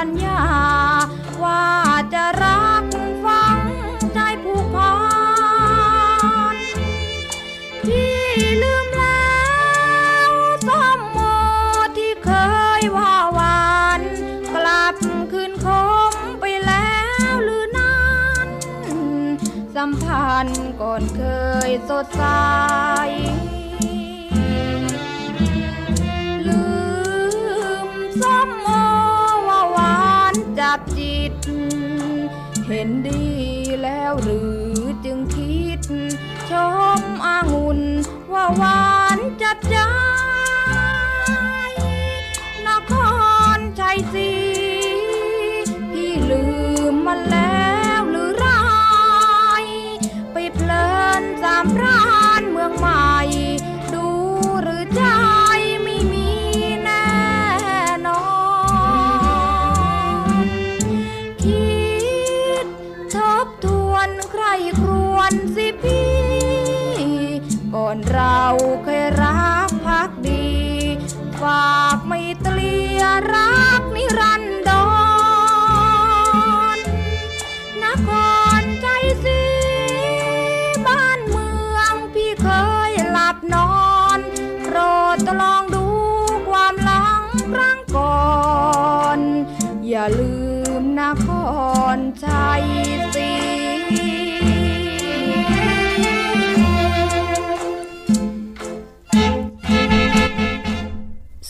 ัญญา ว่าจะรักฟังใจผูกพันที่ลืมแล้วสมโมที่เคยว่าหวานกลับคืนคมไปแล้วหรือนั้นสัมพันธ์ก่อนเคยสดใส ห็นดีแล้วหรือจึงคิด ชมอางุ่นว่าหวานจัดจ้า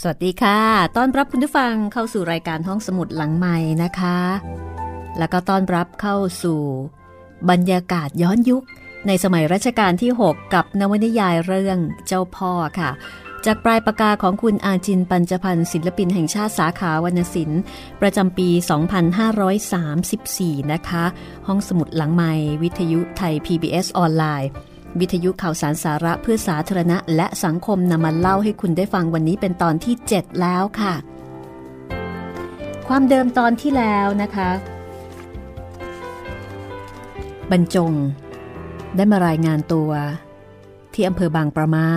สวัสดีค่ะ ต้อนรับคุณผู้ฟังเข้าสู่รายการห้องสมุดหลังใหม่นะคะ แล้วก็ต้อนรับเข้าสู่ บรรยากาศย้อนยุค ในสมัยรัชกาลที่ 6 กับนวนิยายเรื่องเจ้าพ่อค่ะ จากปลายปากกาของคุณอาจินปัญจพันธ์ศิลปินแห่งชาติสาขาวรรณศิลป์ ประจำปี 2534 นะคะ ห้องสมุดหลังใหม่วิทยุไทย PBS ออนไลน์ วิทยุข่าวสารสาระเพื่อสาธารณะและสังคมนำมาเล่าให้คุณได้ฟังวันนี้เป็นตอนที่ 7 แล้วค่ะ ความเดิมตอนที่แล้วนะคะ บรรจง ได้มารายงานตัว ที่อำเภอบางประมา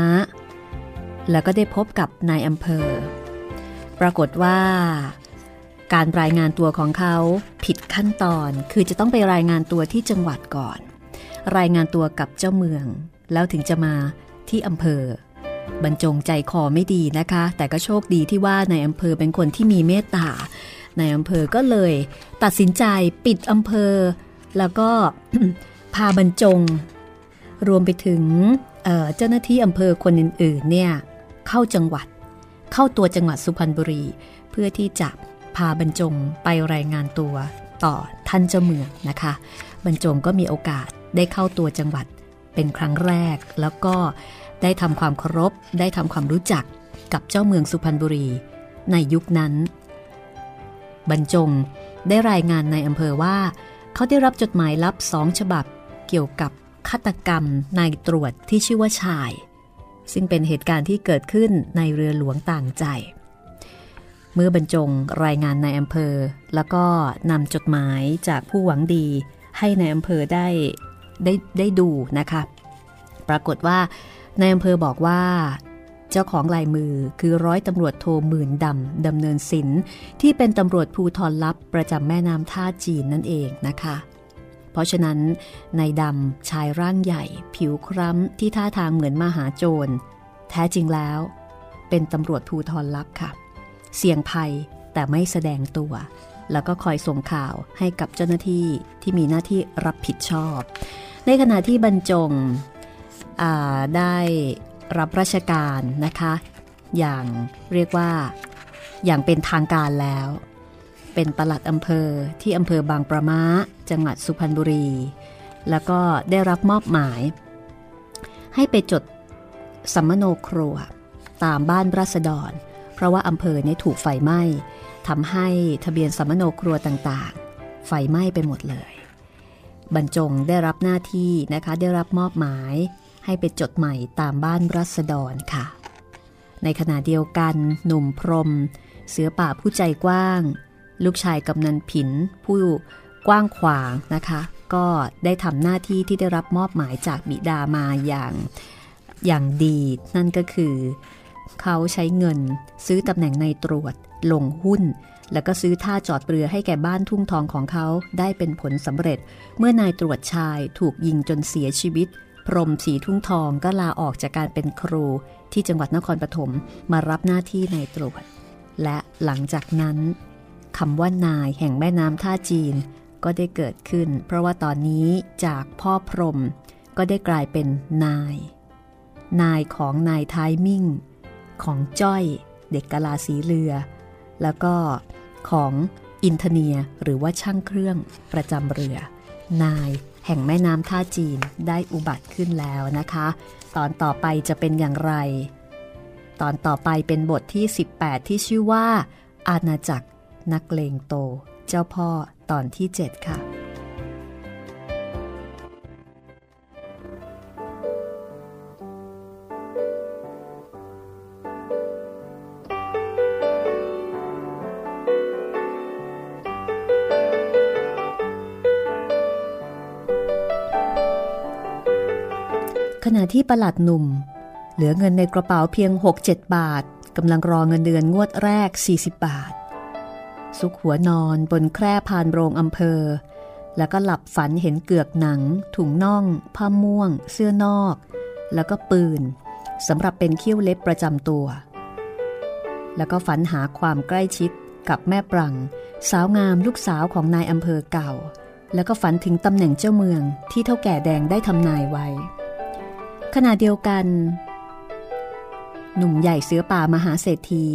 แล้วก็ได้พบกับนายอำเภอ ปรากฏว่าการรายงานตัวของเขาผิดขั้นตอนคือจะต้องไปรายงานตัวที่จังหวัดก่อน รายงานตัวกับเจ้าเมือง แล้วถึงจะมาที่อำเภอบรรจงใจคอไม่ดีนะคะ แต่ก็โชคดีที่ว่าในอำเภอเป็นคนที่มีเมตตาในอำเภอก็เลยตัดสินใจปิดอำเภอ แล้วก็พาบรรจง รวมไปถึงเเจ้าหน้าที่อำเภอคนอื่นๆเนี่ยเข้าจังหวัด เข้าตัวจังหวัดสุพรรณบุรี เพื่อที่จะพาบรรจงไปรายงานตัวต่อท่านเจ้าเมืองนะคะ บรรจงก็มีโอกาส ได้เข้าตัวจังหวัดเป็นครั้งแรก แล้วก็ได้ทำความเคารพ ได้ทำความรู้จักกับเจ้าเมืองสุพรรณบุรี ในยุคนั้น บรรจงได้รายงานในอำเภอว่า เขาได้รับจดหมายลับสองฉบับเกี่ยวกับฆาตกรรมนายตรวจที่ชื่อว่าชาย ซึ่งเป็นเหตุการณ์ที่เกิดขึ้นในเรือหลวงต่างใจ เมื่อบรรจงรายงานในอำเภอ แล้วก็นำจดหมายจากผู้หวังดีให้ในอำเภอได้ ได้ได้ดูนะคะ ปรากฏว่าในอำเภอบอกว่า เจ้าของลายมือคือร้อยตำรวจโทหมื่นดำดำเนินศิลที่เป็นตำรวจภูทรลับประจำแม่น้ำท่าจีนนั่นเองนะคะ เพราะฉะนั้นในดำชายร่างใหญ่ ผิวคล้ำที่ท่าทางเหมือนมหาโจร แท้จริงแล้ว เป็นตำรวจภูทรลับค่ะ เสี่ยงภัยแต่ไม่แสดงตัวแล้วก็คอยส่งข่าวให้กับเจ้าหน้าที่ที่มีหน้าที่รับผิดชอบ ในขณะที่บรรจงได้รับราชการนะคะ อย่างเรียกว่าอย่างเป็นทางการแล้ว เป็นปลัดอำเภอที่อำเภอบางประมาจังหวัดสุพรรณบุรี แล้วก็ได้รับมอบหมาย ให้ไปจดสัมมโนครัว ตามบ้านรัษฎร เพราะว่าอำเภอนี้ถูกไฟไหม้ทำให้ทะเบียนสัมมโนครัวต่างๆ ไฟไหม้ไปหมดเลย บรรจงได้รับหน้าที่นะคะ ได้รับมอบหมายให้ไปจดใหม่ตามบ้านรัษฎรค่ะ ในขณะเดียวกันหนุ่มพรม เสือป่าผู้ใจกว้าง ลูกชายกำนันผิน ผู้กว้างขวางนะคะ ก็ได้ทำหน้าที่ที่ได้รับมอบหมายจากบิดามาอย่างอย่างดี นั่นก็คือ เขาใช้เงินซื้อตำแหน่งในตรวจลงหุ้น แล้วก็ซื้อท่าจอดเรือให้แก่บ้านทุ่งทองของเขาได้เป็นผลสำเร็จ เมื่อนายตรวจชายถูกยิงจนเสียชีวิต พรมสีทุ่งทองก็ลาออกจากการเป็นครู ที่จังหวัดนครปฐมมารับหน้าที่ในตรวจ และหลังจากนั้นคำว่านายแห่งแม่น้ำท่าจีนก็ได้เกิดขึ้น เพราะว่าตอนนี้จากพ่อพรมก็ได้กลายเป็นนาย นายของนายท้ายมิ่ง ของจ้อยเด็กกะลาสีเรือ แล้วก็ ของอินเทเนียหรือว่าช่างเครื่องประจำเรือ นายแห่งแม่น้ำท่าจีนได้อุบัติขึ้นแล้วนะคะ ตอนต่อไปจะเป็นอย่างไร ตอนต่อไปเป็นบทที่ 18 ที่ชื่อว่า อาณาจักรนักเลงโต เจ้าพ่อตอนที่ 7 ค่ะ ที่ประหลัดหนุ่ม เหลือเงินในกระเป๋าเพียง 6-7 บาทกำลังรอเงินเดือนงวดแรก 40 บาทสุขหัวนอนบนแคร่พานโรงอำเภอ แล้วก็หลับฝันเห็นเกือกหนัง ถุงน่อง ผ้าม่วง เสื้อนอก แล้วก็ปืนสำหรับเป็นเขี้ยวเล็บประจำตัว แล้วก็ฝันหาความใกล้ชิดกับแม่ปรัง สาวงามลูกสาวของนายอำเภอเก่า แล้วก็ฝันถึงตำแหน่งเจ้าเมืองที่เท่าแก่แดงได้ทำนายไว้ ขณะเดียวกัน หนุ่มใหญ่เสือป่ามหาเศรษฐี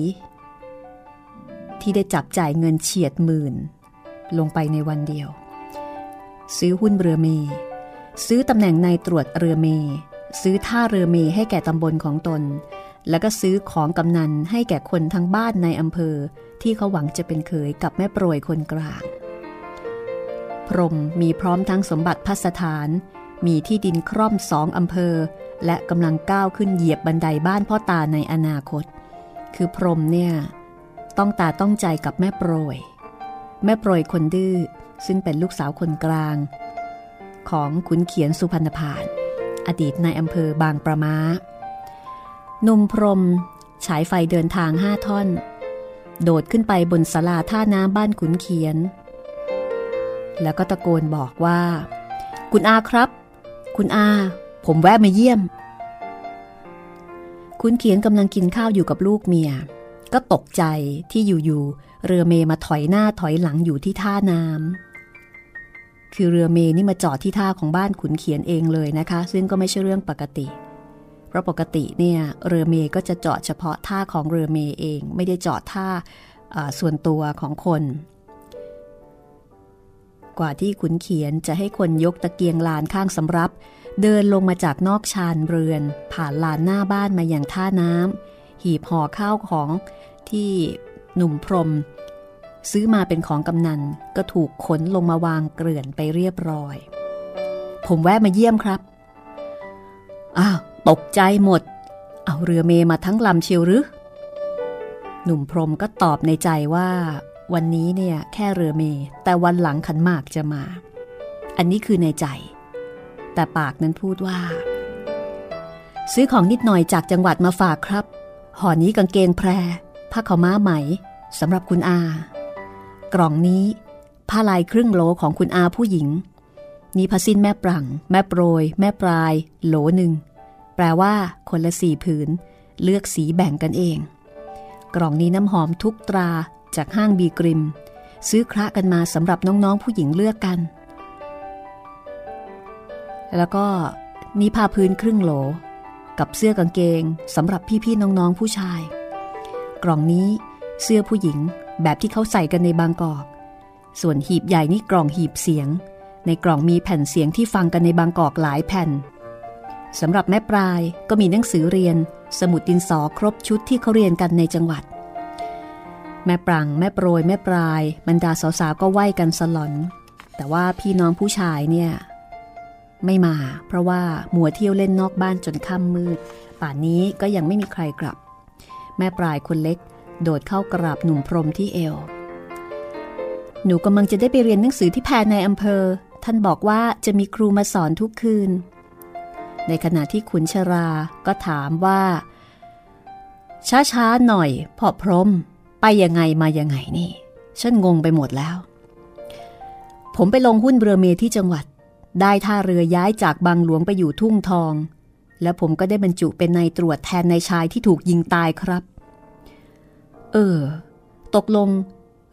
ที่ได้จับจ่ายเงินเฉียดหมื่น ลงไปในวันเดียว ซื้อหุ้นเรือเม ซื้อตำแหน่งในตรวจเรือเม ซื้อท่าเรือเมให้แก่ตำบลของตน แล้วก็ซื้อของกำนันให้แก่คนทั้งบ้านในอำเภอ ที่เขาหวังจะเป็นเคยกับแม่โปรยคนกลางพรมมีพร้อมทั้งสมบัติพัสถาน มีที่ดินคร่อมสองอำเภอ และกำลังก้าวขึ้นเหยียบบันไดบ้านพ่อตาในอนาคต คือพรมเนี่ย ต้องตาต้องใจกับแม่โปรย แม่โปรยคนดื้อซึ่งเป็นลูกสาวคนกลาง ของขุนเขียนสุพรรณพานอดีตนายอำเภอบางประมาหนุ่มพรมฉายไฟเดินทางห้าท่อน โดดขึ้นไปบนศาลาท่าน้ำบ้านขุนเขียน แล้วก็ตะโกนบอกว่า คุณอาครับ คุณอา ผมแวะมาเยี่ยม คุณเขียนกำลังกินข้าวอยู่กับลูกเมีย ก็ตกใจที่อยู่ๆเรือเมมาถอยหน้าถอยหลังอยู่ที่ท่าน้ำคือเรือเมนี่มาจอดที่ท่าของบ้านขุนเขียนเองเลยนะคะ ซึ่งก็ไม่ใช่เรื่องปกติ เพราะปกติเนี่ยเรือเมก็จะจอดเฉพาะท่าของเรือเมเอง ไม่ได้จอดท่าส่วนตัวของคน กว่าที่ขุนเขียนจะให้คนยกตะเกียงลานข้างสำรับ เดินลงมาจากนอกชานเรือน ผ่านลานหน้าบ้านมาอย่างท่าน้ำหีบห่อข้าวของที่หนุ่มพรม ซื้อมาเป็นของกำนันก็ถูกขนลงมาวางเกลื่อนไปเรียบร้อย ผมแวะมาเยี่ยมครับ อ้าว ตกใจหมด เอาเรือเมมาทั้งลำเชียวหรือ หนุ่มพรมก็ตอบในใจว่า วันนี้เนี่ยแค่เรือเม แต่วันหลังขันหมากจะมา อันนี้คือในใจ แต่ปากนั้นพูดว่า ซื้อของนิดหน่อยจากจังหวัดมาฝากครับ ห่อนี้กางเกงแพรผ้าขาวม้าไหมสำหรับคุณอา กล่องนี้ ผ้าลายครึ่งโหลของคุณอาผู้หญิง นี่ผ้าสิ้นแม่ปรัง แม่โปรย แม่ปลาย โหลหนึ่ง แปลว่า คนละสี่ผืน เลือกสีแบ่งกันเอง กล่องนี้น้ำหอมทุกตราจากห้างบีกริม ซื้อคระกันมาสำหรับน้องๆผู้หญิงเลือกกัน แล้วก็นี่ผ้าพื้นครึ่งโหล กับเสื้อกางเกงสำหรับพี่ๆน้องๆผู้ชาย กล่องนี้เสื้อผู้หญิงแบบที่เขาใส่กันในบางกอก ส่วนหีบใหญ่นี่กล่องหีบเสียง ในกล่องมีแผ่นเสียงที่ฟังกันในบางกอกหลายแผ่นสำหรับแม่ปลายก็มีหนังสือเรียน สมุดดินสอครบชุดที่เขาเรียนกันในจังหวัด แม่ปรังแม่โปรยแม่ปลายบรรดาสาวๆก็ไหวกันสลอน แต่ว่าพี่น้องผู้ชายเนี่ย ไม่มา เพราะว่ามัวเที่ยวเล่นนอกบ้านจนค่ำมืด ป่านนี้ก็ยังไม่มีใครกลับ แม่ปลายคนเล็ก โดดเข้ากราบหนุ่มพรมที่เอว หนูกำลังจะได้ไปเรียนหนังสือที่แพรในอำเภอ ท่านบอกว่าจะมีครูมาสอนทุกคืน ในขณะที่ขุนชราก็ถามว่า ช้าๆหน่อยพ่อพรม ไปยังไงมายังไงนี่ ฉันงงไปหมดแล้ว ผมไปลงหุ้นเรือเมที่จังหวัด ได้ท่าเรือย้ายจากบางหลวงไปอยู่ทุ่งทอง แล้วผมก็ได้บรรจุเป็นนายตรวจแทนนายชายที่ถูกยิงตายครับ เออ ตกลง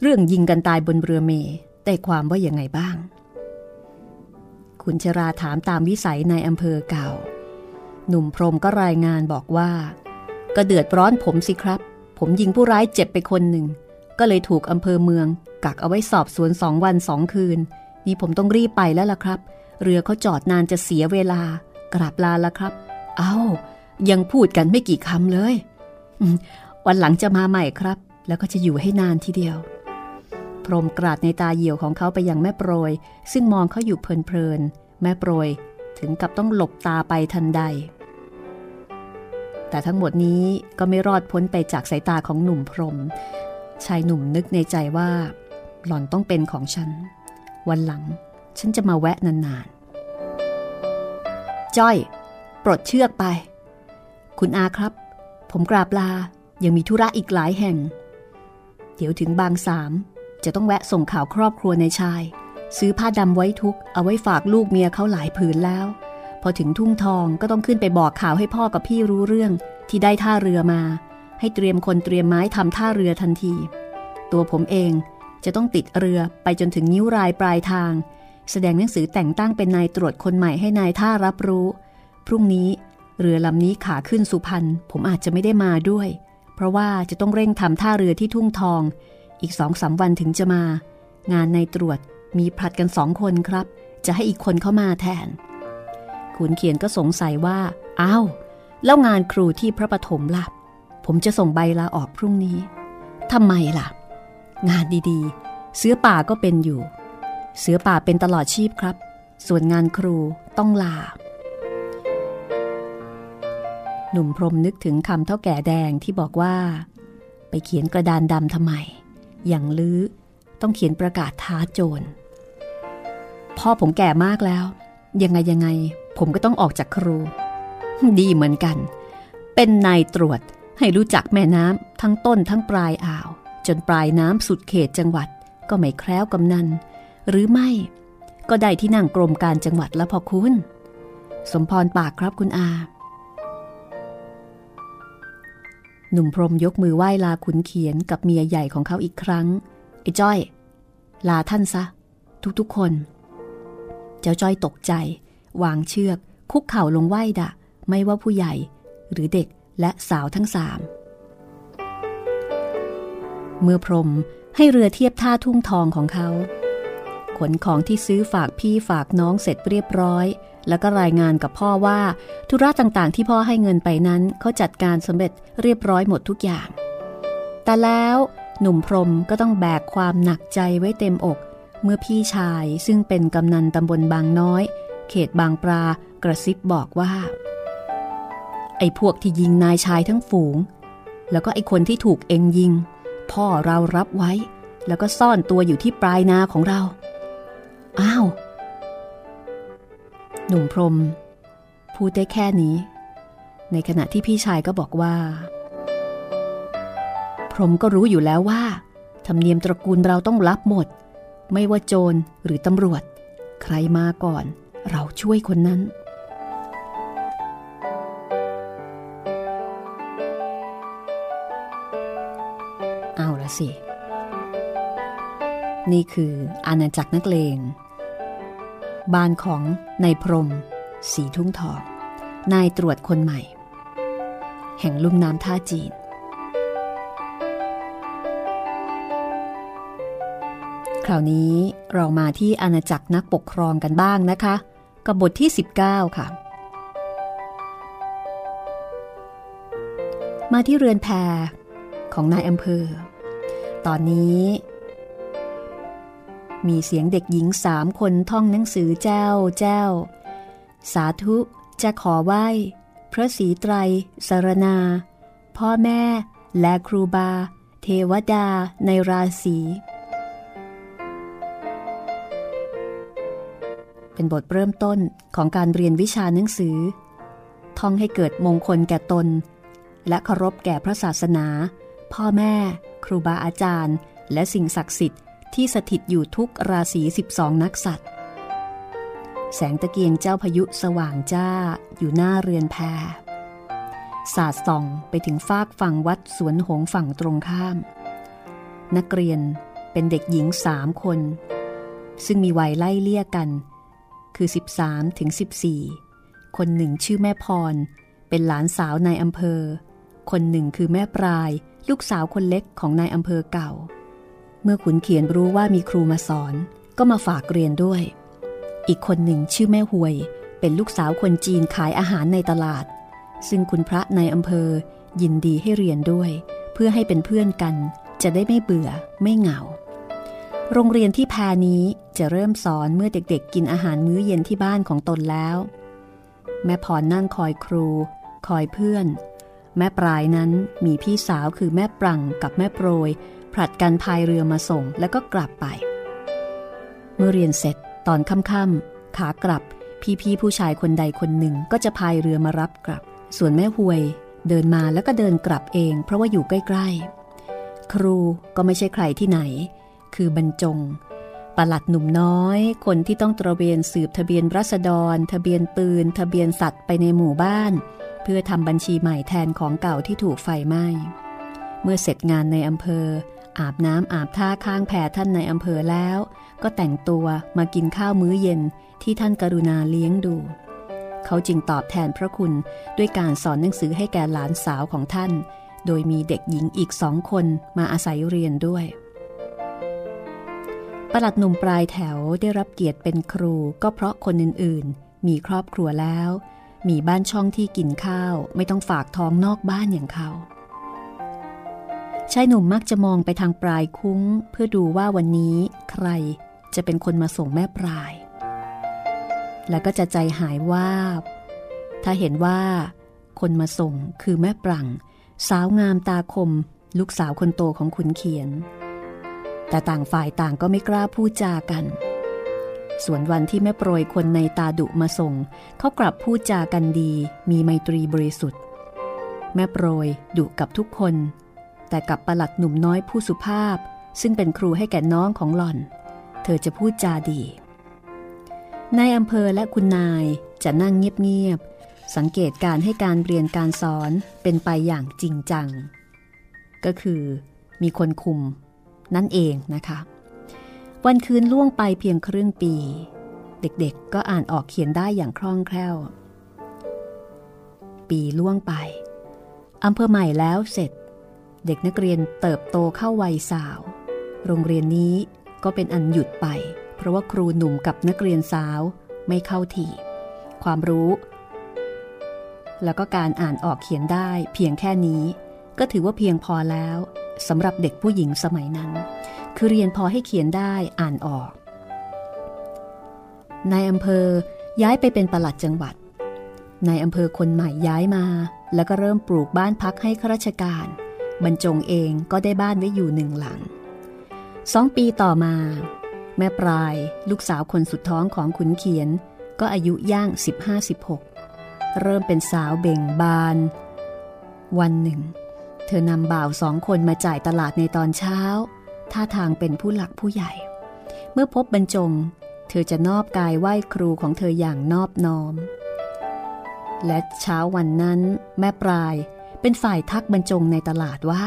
เรื่องยิงกันตายบนเรือเมได้ความว่าอย่างไงบ้าง คุณชราถามตามวิสัยในอำเภอเก่า หนุ่มพรมก็รายงานบอกว่า ก็เดือดร้อนผมสิครับ ผมยิงผู้ร้ายเจ็บไปคนหนึ่ง ก็เลยถูกอำเภอเมือง กักเอาไว้สอบสวนสองวันสองคืน นี่ผมต้องรีบไปแล้วล่ะครับ เรือเขาจอดนานจะเสียเวลากราบลาละครับ เอา้า ยังพูดกันไม่กี่คำเลย วันหลังจะมาใหม่ครับ แล้วก็จะอยู่ให้นานทีเดียว พรมกราดในตาเหี่ยวของเขาไปยังแม่โปรย ซึ่งมองเขาอยู่เพลินๆ แม่โปรย ถึงกับต้องหลบตาไปทันใด แต่ทั้งหมดนี้ก็ไม่รอดพ้นไปจากสายตาของหนุ่มพรม ชายหนุ่มนึกในใจว่า หล่อนต้องเป็นของฉัน วันหลัง ฉันจะมาแวะนานๆ จ้อย ปลดเชือกไป คุณอาครับ ผมกราบลา ยังมีธุระอีกหลายแห่ง เดี๋ยวถึงบางสาม จะต้องแวะส่งข่าวครอบครัวในชาย ซื้อผ้าดำไว้ทุก เอาไว้ฝากลูกเมียเขาหลายผืนแล้ว พอถึงทุ่งทองก็ต้องขึ้นไปบอกข่าวให้พ่อกับพี่รู้เรื่องที่ได้ท่าเรือมา ให้เตรียมคนเตรียมไม้ทำท่าเรือทันที ตัวผมเองจะต้องติดเรือไปจนถึงนิ้วรายปลายทาง แสดงหนังสือแต่งตั้งเป็นนายตรวจคนใหม่ให้นายท่ารับรู้ พรุ่งนี้เรือลำนี้ขาขึ้นสุพรรณผมอาจจะไม่ได้มาด้วย เพราะว่าจะต้องเร่งทำท่าเรือที่ทุ่งทอง อีกสองสาวันถึงจะมา งานนายตรวจมีผลัดกันสองคนครับ จะให้อีกคนเข้ามาแทน ขุนเขียนก็สงสัยว่าอ้าวแล้วงานครูที่พระปฐมล่ะ ผมจะส่งใบลาออกพรุ่งนี้ทำไมล่ะ งานดีๆ เสือป่าก็เป็นอยู่ เสือป่าเป็นตลอดชีพครับ ส่วนงานครูต้องลา หนุ่มพรมนึกถึงคำเท่าแก่แดงที่บอกว่า ไปเขียนกระดานดำทำไม อย่างลื้อต้องเขียนประกาศท้าโจร พ่อผมแก่มากแล้ว ยังไงยังไง ผมก็ต้องออกจากครู ดีเหมือนกัน เป็นนายตรวจให้รู้จักแม่น้ำทั้งต้นทั้งปลายอ่าว จนปลายน้ำสุดเขตจังหวัดก็ไม่แคล้วกำนัน หรือไม่ ก็ได้ที่นั่งกรมการจังหวัดแล้วพอคุณ สมพรปากครับคุณอา หนุ่มพรมยกมือไหว้ลาขุนเขียนกับเมียใหญ่ของเขาอีกครั้งไอ้จ้อย ลาท่านซะ ทุกๆคน เจ้าจ้อยตกใจ วางเชือก คุกเข่าลงไหว้ดะ ไม่ว่าผู้ใหญ่ หรือเด็กและสาวทั้งสามเมื่อพรมให้เรือเทียบท่าทุ่งทองของเขา ขนของที่ซื้อฝากพี่ฝากน้องเสร็จเรียบร้อย แล้วก็รายงานกับพ่อว่า ธุระต่างๆ ที่พ่อให้เงินไปนั้นเขาจัดการสำเร็จเรียบร้อยหมดทุกอย่าง แต่แล้วหนุ่มพรมก็ต้องแบกความหนักใจไว้เต็มอก เมื่อพี่ชายซึ่งเป็นกำนันตำบลบางน้อย เขตบางปลากระซิบบอกว่า ไอ้พวกที่ยิงนายชายทั้งฝูง แล้วก็ไอ้คนที่ถูกเองยิง พ่อเรารับไว้ แล้วก็ซ่อนตัวอยู่ที่ปลายนาของเรา อ้าว หนุ่มพรม พูดได้แค่นี้ ในขณะที่พี่ชายก็บอกว่า พรมก็รู้อยู่แล้วว่า ธรรมเนียมตระกูลเราต้องรับหมด ไม่ว่าโจรหรือตำรวจ ใครมาก่อน เราช่วยคนนั้นเอาละสิ นี่คืออาณาจักรนักเลง บ้านของนายพรม สีทุ่งทองนายตรวจคนใหม่ แห่งลุ่มน้ำท่าจีน คราวนี้เรามาที่อาณาจักรนักปกครองกันบ้างนะคะ กับบทที่ 19 ค่ะ มาที่เรือนแพของนายอำเภอ ตอนนี้ มีเสียงเด็กหญิงสามคนท่องหนังสือเจ้าเจ้าสาธุจะขอไหว้ พระศรีไตรสารนา พ่อแม่และครูบา เทวดาในราศีเป็นบทเริ่มต้นของการเรียนวิชาหนังสือ ท่องให้เกิดมงคลแก่ตน และเคารพแก่พระศาสนา พ่อแม่ ครูบาอาจารย์ และสิ่งศักดิ์สิทธิ์ ที่สถิตอยู่ทุกราศี 12 นักสัตว์ แสงตะเกียงเจ้าพายุสว่างจ้าอยู่หน้าเรือนแพสาดส่องไปถึงฟากฝั่งวัดสวนหงฝั่งตรงข้าม นักเรียนเป็นเด็กหญิงสามคน ซึ่งมีวัยไล่เลี่ยกัน คือ 13ถึง14 คนหนึ่งชื่อแม่พร เป็นหลานสาวนายอำเภอ คนหนึ่งคือแม่ปลาย ลูกสาวคนเล็กของนายอำเภอเก่า เมื่อขุนเขียนรู้ว่ามีครูมาสอน ก็มาฝากเรียนด้วย อีกคนหนึ่งชื่อแม่หวย เป็นลูกสาวคนจีนขายอาหารในตลาด ซึ่งคุณพระในอำเภอยินดีให้เรียนด้วย เพื่อให้เป็นเพื่อนกัน จะได้ไม่เบื่อไม่เหงา โรงเรียนที่แพรนี้จะเริ่มสอนเมื่อเด็กๆ กินอาหารมื้อเย็นที่บ้านของตนแล้ว แม่พรนั่งคอยครู คอยเพื่อน แม่ปลายนั้นมีพี่สาวคือแม่ปรังกับแม่โปรย ผลัดกันพายเรือมาส่งแล้วก็กลับไป เมื่อเรียนเสร็จตอนค่ำๆขากลับ พี่ๆผู้ชายคนใดคนหนึ่งก็จะพายเรือมารับกลับ ส่วนแม่หวย เดินมาแล้วก็เดินกลับเอง เพราะว่าอยู่ใกล้ๆ ครูก็ไม่ใช่ใครที่ไหน คือบรรจงปลัดหนุ่มน้อย คนที่ต้องตระเวนสืบทะเบียนรัษฎร ทะเบียนปืน ทะเบียนสัตว์ไปในหมู่บ้าน เพื่อทำบัญชีใหม่แทนของเก่าที่ถูกไฟไหม้ เมื่อเสร็จงานในอำเภอ อาบน้ำอาบท่าข้างแผ่ท่านในอำเภอแล้ว ก็แต่งตัวมากินข้าวมื้อเย็นที่ท่านกรุณาเลี้ยงดู เขาจึงตอบแทนพระคุณด้วยการสอนหนังสือให้แก่หลานสาวของท่าน โดยมีเด็กหญิงอีกสองคนมาอาศัยเรียนด้วยประหลัดหนุ่มปลายแถวได้รับเกียรติเป็นครูก็เพราะคนอื่นๆ มีครอบครัวแล้ว มีบ้านช่องที่กินข้าว ไม่ต้องฝากท้องนอกบ้านอย่างเขา ชายหนุ่มมักจะมองไปทางปลายคุ้ง เพื่อดูว่าวันนี้ใครจะเป็นคนมาส่งแม่ปลาย แล้วก็จะใจหายว่าบ ถ้าเห็นว่า คนมาส่งคือแม่ปรังสาวงามตาคม ลูกสาวคนโตของขุนเขียน แต่ต่างฝ่ายต่างก็ไม่กล้าพูดจากัน ส่วนวันที่แม่โปรยคนในตาดุมาส่ง เขากลับพูดจากันดี มีไมตรีบริสุทธิ์ แม่โปรยดุกับทุกคน แต่กับประหลัดหนุ่มน้อยผู้สุภาพ ซึ่งเป็นครูให้แก่น้องของหล่อน เธอจะพูดจาดีนายอำเภอและคุณนายจะนั่งเงียบๆ สังเกตการให้การเรียนการสอนเป็นไปอย่างจริงจัง ก็คือมีคนคุมนั่นเองนะคะ วันคืนล่วงไปเพียงครึ่งปี เด็กๆก็อ่านออกเขียนได้อย่างคล่องแคล่ว ปีล่วงไปอำเภอใหม่แล้วเสร็จ เด็กนักเรียนเติบโตเข้าวัยสาว โรงเรียนนี้ก็เป็นอันหยุดไป เพราะว่าครูหนุ่มกับนักเรียนสาวไม่เข้าทีความรู้ แล้วก็การอ่านออกเขียนได้เพียงแค่นี้ ก็ถือว่าเพียงพอแล้วสำหรับเด็กผู้หญิงสมัยนั้น คือเรียนพอให้เขียนได้อ่านออกนายอำเภอย้ายไปเป็นประหลัดจังหวัดนายอำเภอคนใหม่ย้ายมา แล้วก็เริ่มปลูกบ้านพักให้ข้าราชการ บรรจงเองก็ได้บ้านไว้อยู่หนึ่งหลัง สองปีต่อมา แม่ปลายลูกสาวคนสุดท้องของขุนเขียน ก็อายุย่าง 15-16 เริ่มเป็นสาวเบ่งบาน วันหนึ่ง เธอนำบ่าวสองคนมาจ่ายตลาดในตอนเช้า ท่าทางเป็นผู้หลักผู้ใหญ่ เมื่อพบบรรจง เธอจะนอบกายไหว้ครูของเธออย่างนอบน้อมและเช้าวันนั้นแม่ปลาย เป็นฝ่ายทักบรรจงในตลาดว่า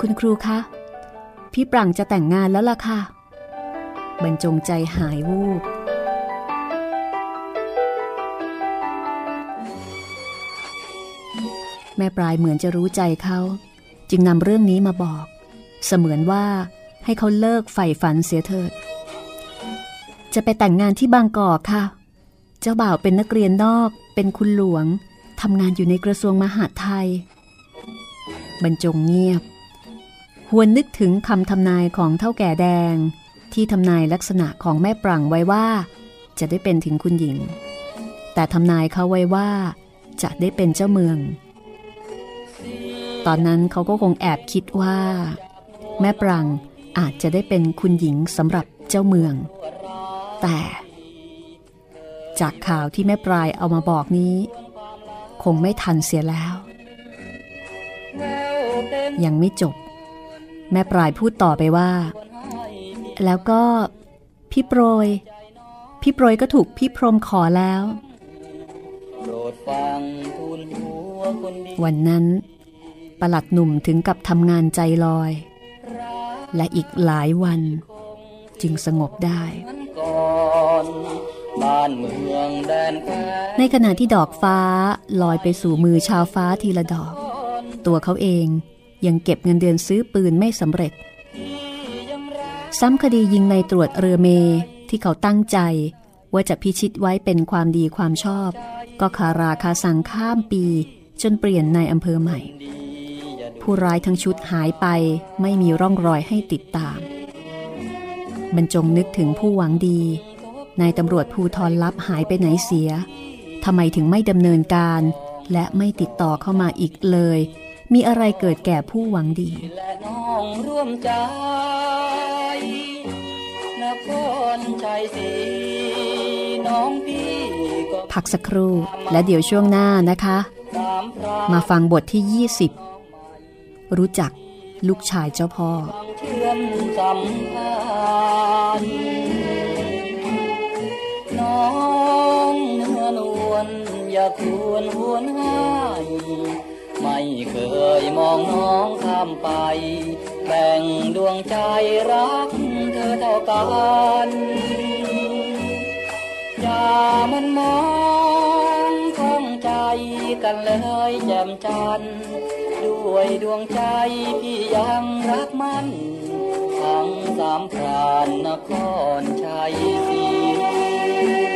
คุณครูคะ พี่ปรังจะแต่งงานแล้วล่ะค่ะ บรรจงใจหายวูบแม่ปลายเหมือนจะรู้ใจเขา จึงนำเรื่องนี้มาบอก เสมือนว่าให้เขาเลิกใฝ่ฝันเสียเถิด จะไปแต่งงานที่บางกอกค่ะ เจ้าบ่าวเป็นนักเรียนนอก เป็นคุณหลวง ทำงานอยู่ในกระทรวงมหาดไทย บรรจงเงียบ หวนนึกถึงคำทำนายของเท่าแก่แดง ที่ทำนายลักษณะของแม่ปรังไว้ว่า จะได้เป็นถึงคุณหญิง แต่ทำนายเขาไว้ว่า จะได้เป็นเจ้าเมือง ตอนนั้นเขาก็คงแอบคิดว่า แม่ปรังอาจจะได้เป็นคุณหญิงสำหรับเจ้าเมือง แต่ จากข่าวที่แม่ปลายเอามาบอกนี้ งไม่ทันเสียแล้ว ยังไม่จบ แม่ปลายพูดต่อไปว่า แล้วก็พี่โปรย พี่โปรยก็ถูกพี่พรมขอแล้ววันนั้นประหลัดหนุ่มถึงกับทำงานใจลอย และอีกหลายวันจึงสงบได้ ในขณะที่ดอกฟ้าลอยไปสู่มือชาวฟ้าทีละดอก ตัวเขาเองยังเก็บเงินเดือนซื้อปืนไม่สำเร็จ ซ้ำคดียิงในตรวจเรือเมที่เขาตั้งใจว่าจะพิชิตไว้เป็นความดีความชอบ ก็คาราคาสังข้ามปี จนเปลี่ยนในอำเภอใหม่ ผู้ร้ายทั้งชุดหายไปไม่มีร่องรอยให้ติดตาม บรรจงนึกถึงผู้หวังดี นายตำรวจภูทรลับหายไปไหนเสียทำไมถึงไม่ดำเนินการ และไม่ติดต่อเข้ามาอีกเลย มีอะไรเกิดแก่ผู้หวังดีและน้องร่วมใจนครชัยศรีน้องพี่ก็พักสักครู่และเดี๋ยวช่วงหน้านะคะสามพรางมาฟังบทที่ 20 รู้จักลูกชายเจ้าพ่อเชื่อมสัมพันธ์ อย่าควรหวนหายไม่เคยมองน้องข้ามไป แบ่งดวงใจรักเธอเท่ากันอย่ามันมองข้องใจกันเลยแจ่มจันทร์ด้วยดวงใจพี่ยังรักมันทั้งสามพรานนครชัยศรี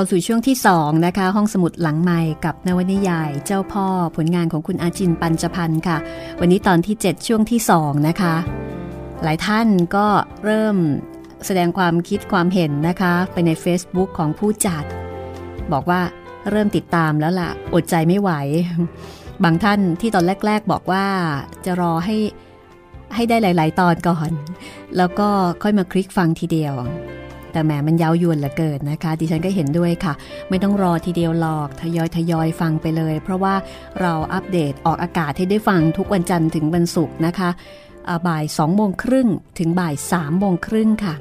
เข้าสู่ช่วงที่ 2 นะคะ ห้องสมุดหลังใหม่กับนวนิยาย เจ้าพ่อผลงานของคุณอาจินปัญจพันธ์ค่ะ วันนี้ตอนที่ 7 ช่วงที่ 2 นะคะ หลายท่านก็เริ่มแสดงความคิดความเห็นนะคะ ไปใน Facebook ของผู้จัด บอกว่าเริ่มติดตามแล้วล่ะ อดใจไม่ไหว บางท่านที่ตอนแรก ๆ บอกว่าจะรอให้ให้ได้หลาย ๆ ตอนก่อน แล้วก็ค่อยมาคลิกฟังทีเดียว แต่แหมมันเย้ายวนเหลือเกินนะคะ ดิฉันก็เห็นด้วยค่ะ ไม่ต้องรอทีเดียวหรอกทยอยทยอยฟังไปเลย เพราะว่าเราอัปเดตออกอากาศให้ได้ฟังทุกวันจันทร์ถึงวันศุกร์นะคะอ่าบ่าย2โมงครึ่งถึงบ่าย3โมงครึ่งค่ะ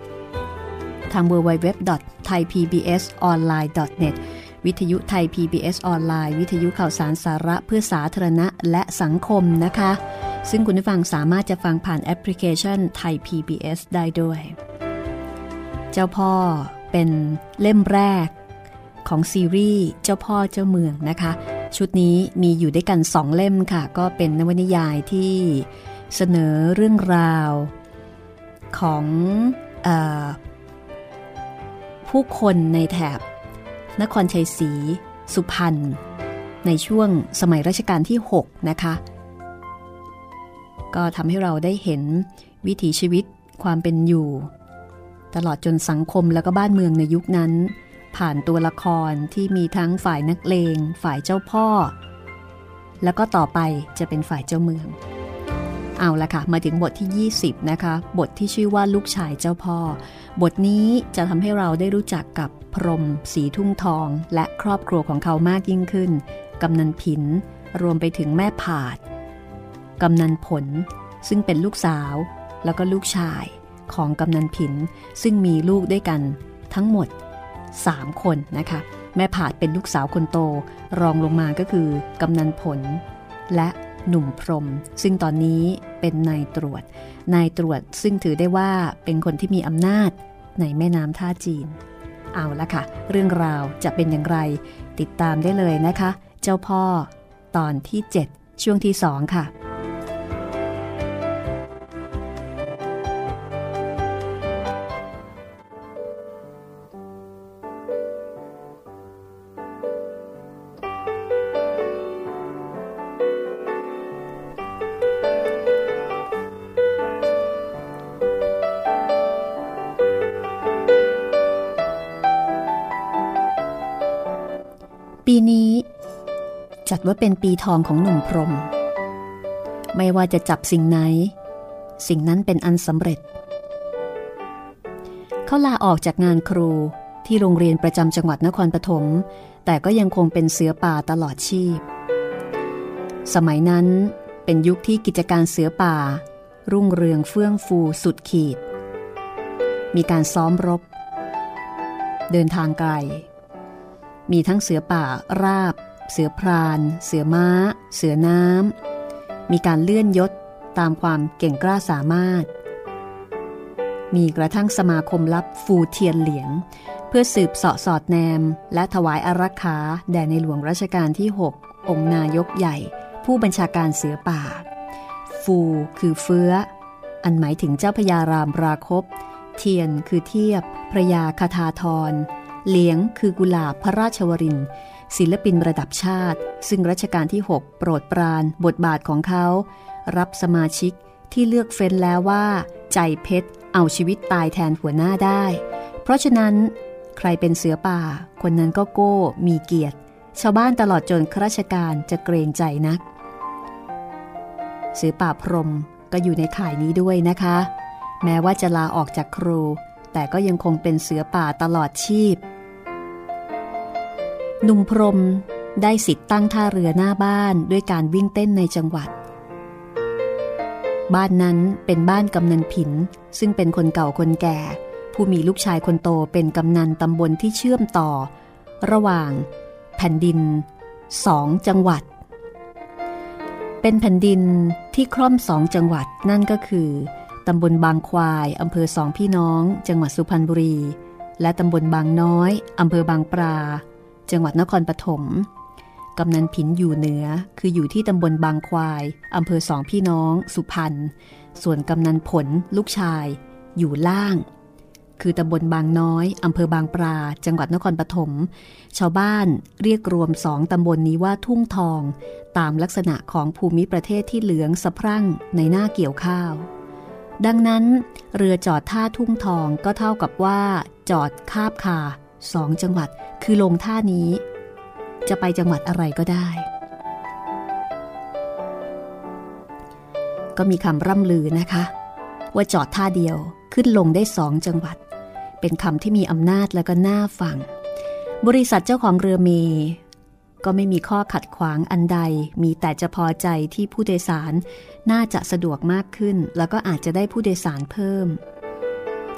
ทาง www.thaipbsonline.net วิทยุไทย PBS ออนไลน์ วิทยุข่าวสารสาระเพื่อสาธารณะและสังคมนะคะ ซึ่งคุณผู้ฟังสามารถจะฟังผ่านแอปพลิเคชันไทย PBS ได้ด้วย เจ้าพ่อเป็นเล่มแรกของซีรีส์เจ้าพ่อเจ้าเมืองนะคะ ชุดนี้มีอยู่ด้วยกันสองเล่มค่ะ ก็เป็นนวนิยายที่เสนอเรื่องราวของอผู้คนในแถบ นครชัยศรีสุพรรณในช่วงสมัยรัชกาลที่ 6 นะคะ ก็ทำให้เราได้เห็นวิถีชีวิตความเป็นอยู่ ตลอดจนสังคมแล้วก็บ้านเมืองในยุคนั้น ผ่านตัวละครที่มีทั้งฝ่ายนักเลง ฝ่ายเจ้าพ่อ แล้วก็ต่อไปจะเป็นฝ่ายเจ้าเมือง เอาละค่ะ มาถึงบทที่ 20 นะคะ บทที่ชื่อว่าลูกชายเจ้าพ่อ บทนี้จะทำให้เราได้รู้จักกับพรม สีทุ่งทอง และครอบครัวของเขามากยิ่งขึ้น กำนันผิน รวมไปถึงแม่ผาด กำนันผล ซึ่งเป็นลูกสาว แล้วก็ลูกชาย ของกำนันผิน ซึ่งมีลูกด้วยกันทั้งหมด 3 คนนะคะ แม่ผาดเป็นลูกสาวคนโต รองลงมาก็คือกำนันผล และหนุ่มพรม ซึ่งตอนนี้เป็นนายตรวจ นายตรวจซึ่งถือได้ว่าเป็นคนที่มีอำนาจในแม่น้ำท่าจีน เอาละค่ะ เรื่องราวจะเป็นอย่างไร ติดตามได้เลยนะคะ เจ้าพ่อ ตอนที่ 7 ช่วงที่ 2 ค่ะ ว่าเป็นปีทองของหนุ่มพรม ไม่ว่าจะจับสิ่งไหน สิ่งนั้นเป็นอันสำเร็จ เขาลาออกจากงานครูที่โรงเรียนประจำจังหวัดนครปฐมแต่ก็ยังคงเป็นเสือป่าตลอดชีพ สมัยนั้นเป็นยุคที่กิจการเสือป่า รุ่งเรืองเฟื่องฟูสุดขีด มีการซ้อมรบ เดินทางไกล มีทั้งเสือป่าราบ เสือพราน เสือม้า เสือน้ำ มีการเลื่อนยศตามความเก่งกล้าสามารถ มีกระทั่งสมาคมลับฟูเทียนเหลียง เพื่อสืบเสาะสอดแนม และถวายอารักขาแด่ในหลวงรัชกาลที่ 6 องค์นายกใหญ่ ผู้บัญชาการเสือป่า ฟูคือเฟื้อ อันหมายถึงเจ้าพญารามราคบ เทียนคือเทียบพระยาคาทาทร เหลียงคือกุหลาบพระราชวริน ศิลปินระดับชาติ ซึ่งรัชกาลที่ 6 โปรดปรานบทบาทของเขา รับสมาชิกที่เลือกเฟ้นแล้วว่า ใจเพชรเอาชีวิตตายแทนหัวหน้าได้ เพราะฉะนั้น ใครเป็นเสือป่า คนนั้นก็โก้ มีเกียรติ ชาวบ้านตลอดจนข้าราชการจะเกรงใจนัก เสือป่าพรมก็อยู่ในข่ายนี้ด้วยนะคะ แม้ว่าจะลาออกจากครู แต่ก็ยังคงเป็นเสือป่าตลอดชีพ หนุ่มพรมได้สิทธิ์ตั้งท่าเรือหน้าบ้านด้วยการวิ่งเต้นในจังหวัด บ้านนั้นเป็นบ้านกำนันผิน ซึ่งเป็นคนเก่าคนแก่ ผู้มีลูกชายคนโตเป็นกำนันตำบลที่เชื่อมต่อ ระหว่างแผ่นดินสองจังหวัด เป็นแผ่นดินที่คล่อมสองจังหวัดนั่นก็คือตำบลบางควายอำเภอสองพี่น้อง จังหวัดสุพรรณบุรี และตำบลบางน้อยอำเภอบางปรา จังหวัดนครปฐมกำนันผินอยู่เหนือคืออยู่ที่ตำบลบางควายอำเภอสองพี่น้อง สุพรรณส่วนกำนันผลลูกชาย อยู่ล่าง คือตำบลบางน้อยอำเภอบางปราจังหวัดนครปฐมชาวบ้านเรียกรวมสองตำบลนนี้ว่าทุ่งทอง ตามลักษณะของภูมิประเทศที่เหลืองสะพรั่งในหน้าเกี่ยวข้าว ดังนั้น เรือจอดท่าทุ่งทองก็เท่ากับว่า จอดคาบคา สองจังหวัดคือลงท่านี้ จะไปจังหวัดอะไรก็ได้ ก็มีคำร่ำลือนะคะ ว่าจอดท่าเดียวขึ้นลงได้สองจังหวัด เป็นคำที่มีอำนาจและก็น่าฟัง บริษัทเจ้าของเรือเมก็ไม่มีข้อขัดขวางอันใด มีแต่จะพอใจที่ผู้โดยสารน่าจะสะดวกมากขึ้น แล้วก็อาจจะได้ผู้โดยสารเพิ่ม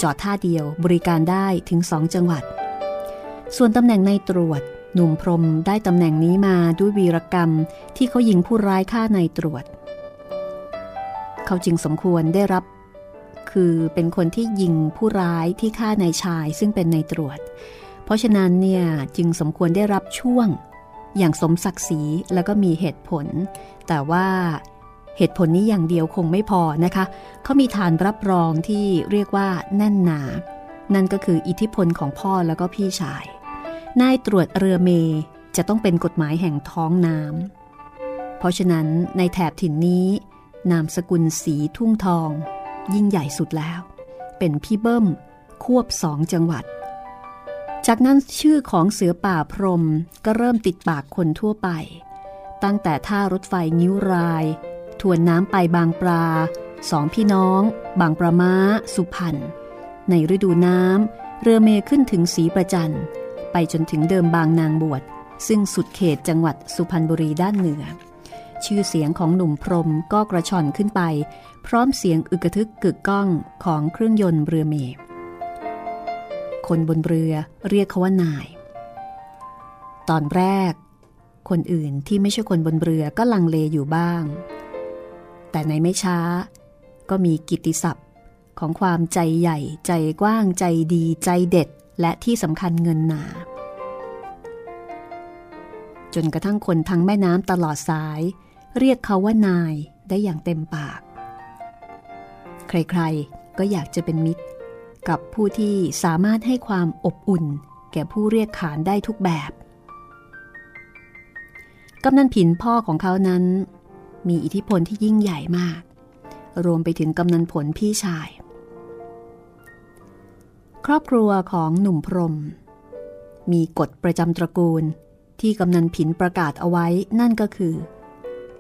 จอดท่าเดียวบริการได้ถึงสองจังหวัด ส่วนตำแหน่งในตรวจ หนุ่มพรมได้ตำแหน่งนี้มาด้วยวีรกรรมที่เขายิงผู้ร้ายฆ่าในตรวจ เขาจึงสมควรได้รับ คือเป็นคนที่ยิงผู้ร้ายที่ฆ่านายชายซึ่งเป็นนายตรวจ เพราะฉะนั้นเนี่ยจึงสมควรได้รับช่วง อย่างสมศักดิ์ศรีแล้วก็มีเหตุผล แต่ว่าเหตุผลนี้อย่างเดียวคงไม่พอนะคะ เขามีฐานรับรองที่เรียกว่าแน่นหนา นั่นก็คืออิทธิพลของพ่อแล้วก็พี่ชาย นายตรวจเรือเมจะต้องเป็นกฎหมายแห่งท้องน้ำ เพราะฉะนั้นในแถบถิ่นนี้ นามสกุลสีทุ่งทอง ยิ่งใหญ่สุดแล้ว เป็นพี่เบิ้ม ควบสองจังหวัด จากนั้นชื่อของเสือป่าพรมก็เริ่มติดปากคนทั่วไป ตั้งแต่ท่ารถไฟนิ้วราย ทวนน้ำไปบางปลา สองพี่น้อง บางประมาสุพรรณในฤดูน้ำเรือเมขึ้นถึงสีประจัน ไปจนถึงเดิมบางนางบวช ซึ่งสุดเขตจังหวัดสุพรรณบุรีด้านเหนือ ชื่อเสียงของหนุ่มพรมก็กระชอนขึ้นไป พร้อมเสียงอึกทึกกึกก้องของเครื่องยนต์เรือเมคนบนเรือเรียกเขาว่านาย ตอนแรก คนอื่นที่ไม่ใช่คนบนเรือก็ลังเลอยู่บ้าง แต่ในไม่ช้า ก็มีกิตติศัพท์ของความใจใหญ่ใจกว้างใจดีใจเด็ด และที่สำคัญเงินหนา จนกระทั่งคนทั้งแม่น้ำตลอดสาย เรียกเขาว่านายได้อย่างเต็มปาก ใครๆก็อยากจะเป็นมิตร กับผู้ที่สามารถให้ความอบอุ่น แก่ผู้เรียกขานได้ทุกแบบกำนันผินพ่อของเขานั้น มีอิทธิพลที่ยิ่งใหญ่มาก รวมไปถึงกำนันผลพี่ชาย ครอบครัวของหนุ่มพรม มีกฎประจำตระกูลที่กำนันผินประกาศเอาไว้นั่นก็คือ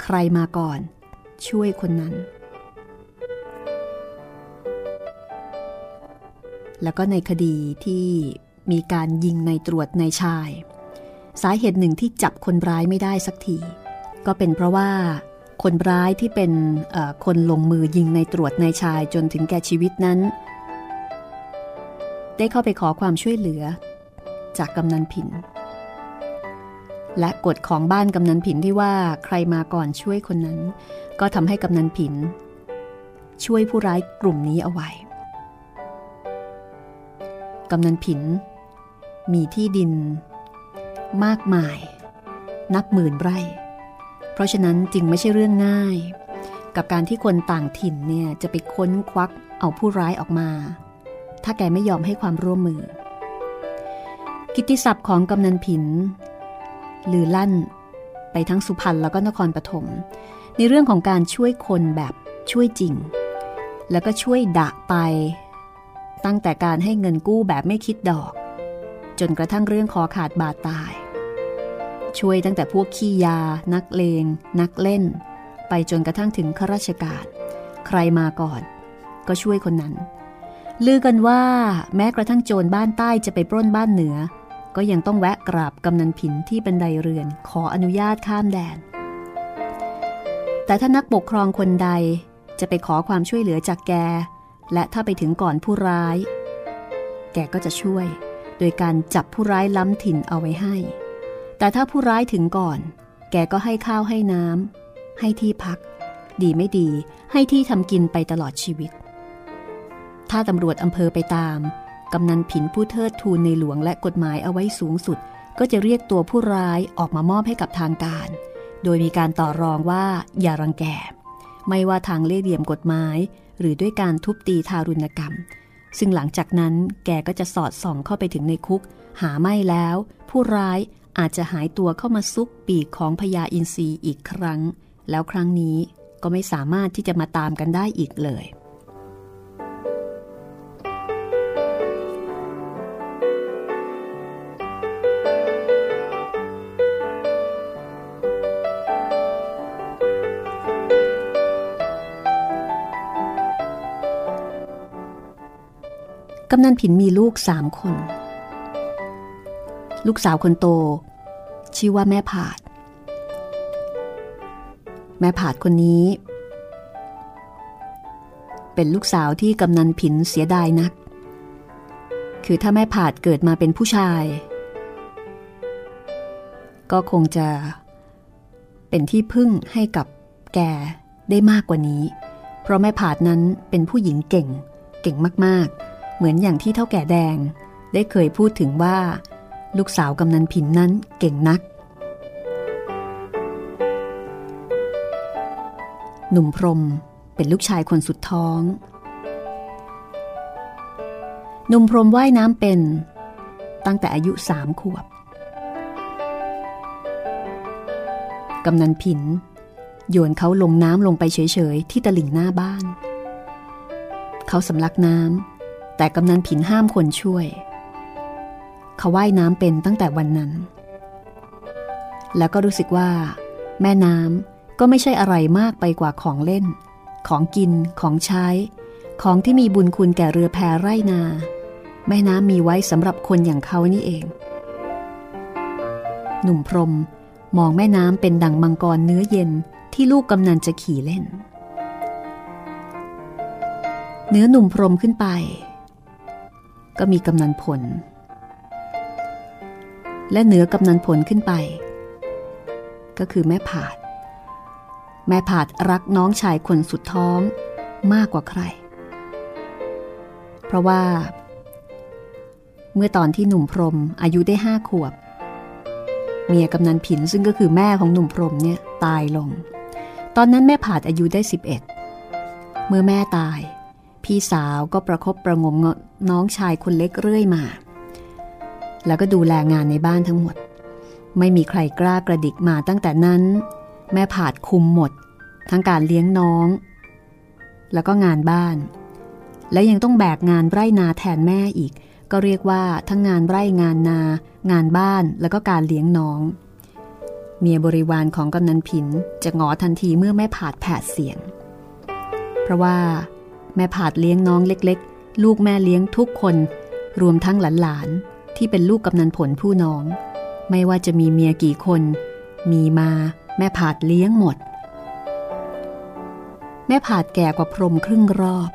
ใครมาก่อน ช่วยคนนั้น แล้วก็ในคดีที่มีการยิงในตรวจในชาย สาเหตุหนึ่งที่จับคนร้ายไม่ได้สักที ก็เป็นเพราะว่าคนร้ายที่เป็นคนลงมือยิงในตรวจในชายจนถึงแก่ชีวิตนั้น ได้เข้าไปขอความช่วยเหลือ จากกำนันผิน และกฎของบ้านกำนันผินที่ว่าใครมาก่อนช่วยคนนั้น ก็ทำให้กำนันผิน ช่วยผู้ร้ายกลุ่มนี้เอาไว้ กำนันผิน มีที่ดิน มากมาย นับหมื่นไร่ เพราะฉะนั้นจึงไม่ใช่เรื่องง่าย กับการที่คนต่างถิ่นเนี่ยจะไปค้นควักเอาผู้ร้ายออกมา ถ้าแกไม่ยอมให้ความร่วมมือ กิติศัพท์ของกำนันผินลือลั่น ไปทั้งสุพรรณแล้วก็นครปฐมในเรื่องของการช่วยคนแบบช่วยจริง แล้วก็ช่วยดะไป ตั้งแต่การให้เงินกู้แบบไม่คิดดอก จนกระทั่งเรื่องคอขาดบาดตาย ช่วยตั้งแต่พวกขี้ยา นักเลง นักเล่น ไปจนกระทั่งถึงข้าราชการ ใครมาก่อน ก็ช่วยคนนั้น ลือกันว่าแม้กระทั่งโจรบ้านใต้จะไปปล้นบ้านเหนือ ก็ยังต้องแวะกราบกำนันผินที่บันไดเรือนขออนุญาตข้ามแดน แต่ถ้านักปกครองคนใดจะไปขอความช่วยเหลือจากแก และถ้าไปถึงก่อนผู้ร้าย แกก็จะช่วย โดยการจับผู้ร้ายล้ำถิ่นเอาไว้ให้ แต่ถ้าผู้ร้ายถึงก่อน แกก็ให้ข้าวให้น้ำให้ที่พัก ดีไม่ดีให้ที่ทำกินไปตลอดชีวิต ถ้าตำรวจอำเภอไปตาม กำนันผินผู้เทิดทูนในหลวงและกฎหมายเอาไว้สูงสุด ก็จะเรียกตัวผู้ร้ายออกมามอบให้กับทางการ โดยมีการต่อรองว่าอย่ารังแก ไม่ว่าทางเล่เหลี่ยมกฎหมาย หรือด้วยการทุบตีทารุณกรรม ซึ่งหลังจากนั้นแกก็จะสอดส่องเข้าไปถึงในคุก หาไม่แล้ว ผู้ร้ายอาจจะหายตัวเข้ามาซุกปีกของพญาอินทรีอีกครั้ง แล้วครั้งนี้ก็ไม่สามารถที่จะมาตามกันได้อีกเลย กำนันผินมีลูกสามคน ลูกสาวคนโต ชื่อว่าแม่ผาด แม่ผาดคนนี้ เป็นลูกสาวที่กำนันผินเสียดายนัก คือถ้าแม่ผาดเกิดมาเป็นผู้ชาย ก็คงจะเป็นที่พึ่งให้กับแกได้มากกว่านี้ เพราะแม่ผาดนั้นเป็นผู้หญิงเก่ง เก่งมากๆ เหมือนอย่างที่เท่าแก่แดง ได้เคยพูดถึงว่า ลูกสาวกำนันผินนั้นเก่งนัก หนุ่มพรมเป็นลูกชายคนสุดท้อง หนุ่มพรมว่ายน้ำเป็น ตั้งแต่อายุสามขวบกำนันผิน โยนเขาลงน้ำลงไปเฉย ๆ ที่ตลิ่งหน้าบ้าน เขาสำลักน้ำ แต่กำนันผินห้ามคนช่วย เขาว่ายน้ำเป็นตั้งแต่วันนั้น แล้วก็รู้สึกว่า แม่น้ำก็ไม่ใช่อะไรมากไปกว่าของเล่น ของกิน ของใช้ ของที่มีบุญคุณแก่เรือแพไร่นา แม่น้ำมีไว้สำหรับคนอย่างเขานี่เอง หนุ่มพรมมองแม่น้ำเป็นดังมังกรเนื้อเย็นที่ลูกกำนันจะขี่เล่น เนื้อหนุ่มพรมขึ้นไป ก็มีกำนันผล และเหนือกำนันผลขึ้นไป ก็คือแม่ผาด แม่ผาดรักน้องชายคนสุดท้องมากกว่าใคร เพราะว่า เมื่อตอนที่หนุ่มพรมอายุได้ห้าขวบ เมียกำนันผินซึ่งก็คือแม่ของหนุ่มพรมเนี่ยตายลง ตอนนั้นแม่ผาดอายุได้ 11 เมื่อแม่ตาย พี่สาวก็ประครบประงมน้องชายคนเล็กเรื่อยมา แล้วก็ดูแลงานในบ้านทั้งหมด ไม่มีใครกล้ากระดิกมาตั้งแต่นั้น แม่ผาดคุมหมด ทั้งการเลี้ยงน้อง แล้วก็งานบ้าน และยังต้องแบกงานไร่นาแทนแม่อีก ก็เรียกว่าทั้งงานไร่งานนา งานบ้านแล้วก็การเลี้ยงน้อง เมียบริวารของกำนันผินจะงอทันทีเมื่อแม่ผาดแผดเสียง เพราะว่า แม่ผาดเลี้ยงน้องเล็กๆ ลูกแม่เลี้ยงทุกคน รวมทั้งหลานๆ ที่เป็นลูกกำนันผลผู้น้อง ไม่ว่าจะมีเมียกี่คน มีมาแม่ผาดเลี้ยงหมด แม่ผาดแก่กว่าพรมครึ่งรอบ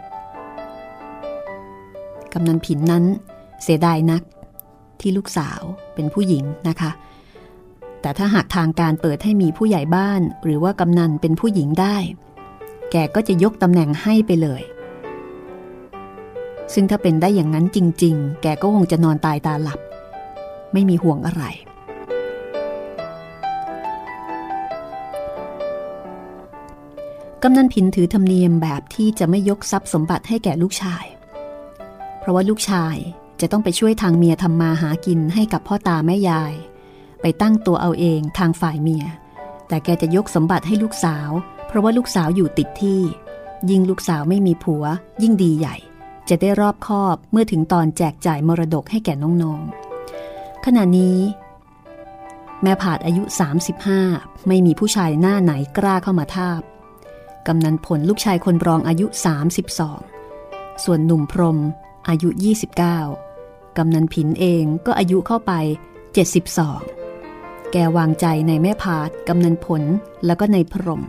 กำนันผินนั้นเสียดายนักที่ลูกสาวเป็นผู้หญิงนะคะ แต่ถ้าหากทางการเปิดให้มีผู้ใหญ่บ้านหรือว่ากำนันเป็นผู้หญิงได้ แกก็จะยกตำแหน่งให้ไปเลย ซึ่งถ้าเป็นได้อย่างนั้นจริง ๆ แกก็คงจะนอนตายตาหลับ ไม่มีห่วงอะไร กำนันผินถือธรรมเนียมแบบที่จะไม่ยกทรัพย์สมบัติให้แก่ลูกชาย เพราะว่าลูกชายจะต้องไปช่วยทางเมียทำมาหากินให้กับพ่อตาแม่ยาย ไปตั้งตัวเอาเองทางฝ่ายเมีย แต่แกจะยกสมบัติให้ลูกสาว เพราะว่าลูกสาวอยู่ติดที่ ยิ่งลูกสาวไม่มีผัว ยิ่งดีใหญ่ จะได้รอบคอบเมื่อถึงตอนแจกจ่ายมรดกให้แก่น้องๆ ขณะนี้ แม่ผาดอายุ 35 ไม่มีผู้ชายหน้าไหนกล้าเข้ามาทาบกำนันผลลูกชายคนรองอายุ 32 ส่วนหนุ่มพรมอายุ 29 กำนันผินเองก็อายุเข้าไป 72 แกวางใจในแม่พาดกำนันผลแล้วก็ในพรม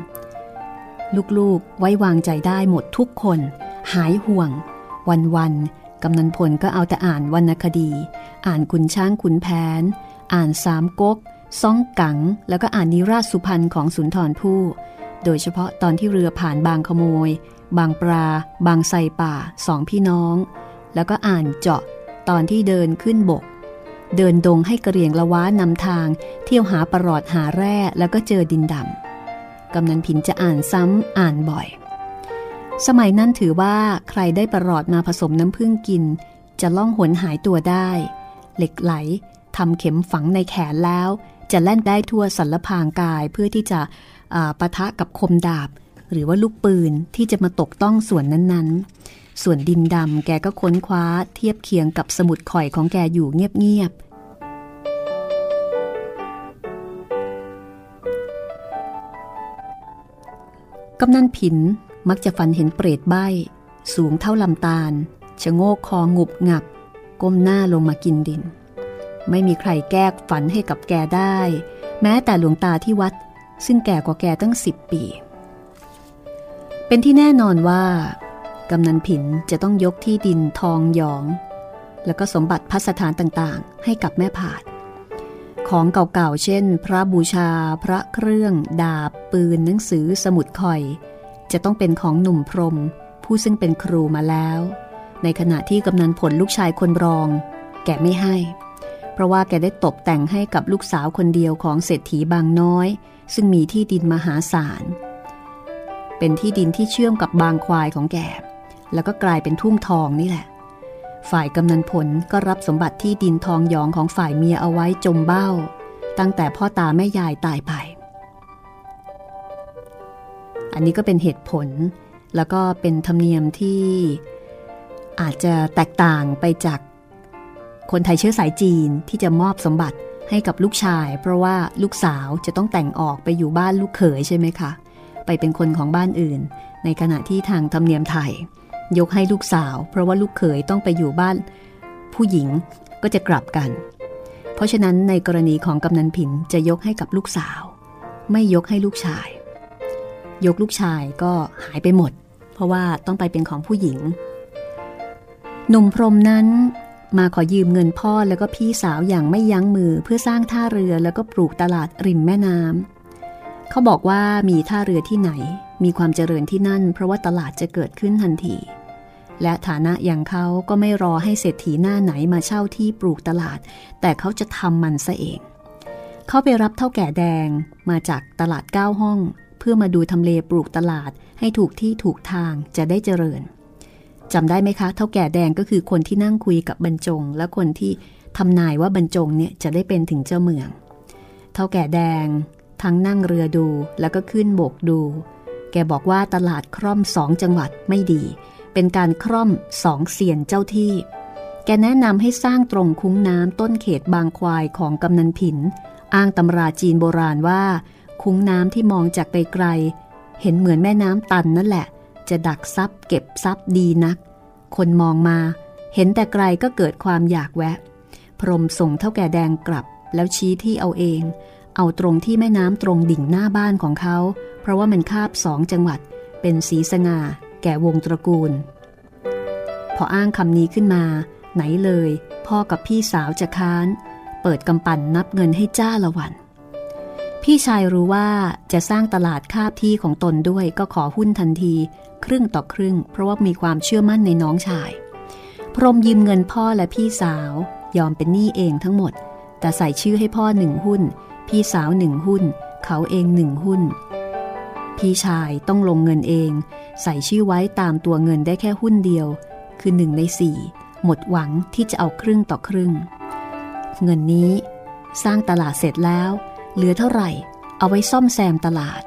ลูกๆไว้วางใจได้หมดทุกคน หายห่วง วันๆกำนันผลก็เอาแต่อ่านวรรณคดี อ่านขุนช้างขุนแผน อ่านสามก๊กซ่องกัง แล้วก็อ่านนิราชสุพรรณของสุนทรภู่โดยเฉพาะตอนที่เรือผ่านบางขโมย บางปลา บางไซป่าสองพี่น้อง แล้วก็อ่านเจาะตอนที่เดินขึ้นบก เดินดงให้กระเรียงละว้านำทาง เที่ยวหาประหลอดหาแร่แล้วก็เจอดินดำกำนันผินจะอ่านซ้ำอ่านบ่อย สมัยนั้นถือว่าใครได้ประหลอดมาผสมน้ำผึ้งกิน จะล่องหนหายตัวได้ เหล็กไหลทำเข็มฝังในแขนแล้ว จะแล่นได้ทั่วสันละพางกายเพื่อที่จะปะทะกับคมดาบ หรือว่าลูกปืนที่จะมาตกต้องส่วนนั้นๆ ส่วนดินดำแกก็ค้นคว้าเทียบเคียงกับสมุดข่อยของแกอยู่เงียบๆกำนันผิน มักจะฝันเห็นเปรตใบสูงเท่าลำตาลชะโงกคองุบงับ ก้มหน้าลงมากินดิน ไม่มีใครแก้ฝันให้กับแกได้ แม้แต่หลวงตาที่วัด ซึ่งแก่กว่าแกตั้งสิบปี เป็นที่แน่นอนว่ากำนันผินจะต้องยกที่ดินทองหยอง แล้วก็สมบัติพัสถานต่างๆ ให้กับแม่ผาด ของเก่าๆ เช่น พระบูชา พระเครื่อง ดาบ ปืน หนังสือ สมุดข่อย จะต้องเป็นของหนุ่มพรม ผู้ซึ่งเป็นครูมาแล้ว ในขณะที่กำนันผลลูกชายคนรอง แกไม่ให้ เพราะว่าแกได้ตบแต่งให้กับลูกสาวคนเดียวของเศรษฐีบางน้อย ซึ่งมีที่ดินมหาศาล เป็นที่ดินที่เชื่อมกับบางควายของแกแล้วก็กลายเป็นทุ่งทองนี่แหละ ฝ่ายกำนันผลก็รับสมบัติที่ดินทองหยองของฝ่ายเมียเอาไว้จมเบ้า ตั้งแต่พ่อตาแม่ยายตายไป อันนี้ก็เป็นเหตุผล แล้วก็เป็นธรรมเนียมที่อาจจะแตกต่างไปจากคนไทยเชื้อสายจีนที่จะมอบสมบัติให้กับลูกชาย เพราะว่าลูกสาวจะต้องแต่งออกไปอยู่บ้านลูกเขยใช่ไหมคะ ไปเป็นคนของบ้านอื่น ในขณะที่ทางธรรมเนียมไทย ยกให้ลูกสาว เพราะว่าลูกเขยต้องไปอยู่บ้าน ผู้หญิงก็จะกลับกัน เพราะฉะนั้นในกรณีของกำนันผินจะยกให้กับลูกสาว ไม่ยกให้ลูกชาย ยกลูกชายก็หายไปหมด เพราะว่าต้องไปเป็นของผู้หญิง หนุ่มพรมนั้นมาขอยืมเงินพ่อแล้วก็พี่สาวอย่างไม่ยั้งมือเพื่อสร้างท่าเรือแล้วก็ปลูกตลาดริมแม่น้ำเขาบอกว่ามีท่าเรือที่ไหน มีความเจริญที่นั่น เพราะว่าตลาดจะเกิดขึ้นทันที และฐานะอย่างเขาก็ไม่รอให้เศรษฐีหน้าไหนมาเช่าที่ปลูกตลาด แต่เขาจะทำมันซะเอง เขาไปรับเท่าแก่แดงมาจากตลาดเก้าห้อง พื่อมาดูทำเลปลูกตลาดให้ถูกที่ถูกทางจะได้เจริญจำได้ไหมคะ เท่าแก่แดงก็คือคนที่นั่งคุยกับบรรจง และคนที่ทำนายว่าบรรจงเนี่ยจะได้เป็นถึงเจ้าเมือง เท่าแก่แดง ทั้งนั่งเรือดูแล้วก็ขึ้นโบกดู แกบอกว่าตลาดคร่อมสองจังหวัดไม่ดี เป็นการคร่อมสองเสียนเจ้าที่ แกแนะนำให้สร้างตรงคุ้งน้ำต้นเขตบางควายของกำนันผิน อ้างตำราจีนโบราณว่า คุ้งน้ำที่มองจากไกลๆเห็นเหมือนแม่น้ำตันนั่นแหละ จะดักซับเก็บซับดีนัก คนมองมาเห็นแต่ไกลก็เกิดความอยากแวะ พรมส่งเท่าแก่แดงกลับ แล้วชี้ที่เอาเอง เอาตรงที่แม่น้ำตรงดิ่งหน้าบ้านของเขา เพราะว่ามันคาบสองจังหวัด เป็นสีสง่า แก่วงตระกูล พออ้างคำนี้ขึ้นมา ไหนเลย พ่อกับพี่สาวจะค้าน เปิดกำปั่นนับเงินให้จ้าละวัน พี่ชายรู้ว่าจะสร้างตลาดคาบที่ของตนด้วยก็ขอหุ้นทันที ครึ่งต่อครึ่ง เพราะว่ามีความเชื่อมั่นในน้องชาย พรมยืมเงินพ่อและพี่สาว ยอมเป็นหนี้เองทั้งหมด แต่ใส่ชื่อให้พ่อหนึ่งหุ้น พี่สาวหนึ่งหุ้น เขาเองหนึ่งหุ้น พี่ชายต้องลงเงินเอง ใส่ชื่อไว้ตามตัวเงินได้แค่หุ้นเดียว คือหนึ่งในสี่หมดหวังที่จะเอาครึ่งต่อครึ่ง เงินนี้ สร้างตลาดเสร็จแล้ว เหลือเท่าไหร่ เอาไว้ซ่อมแซมตลาด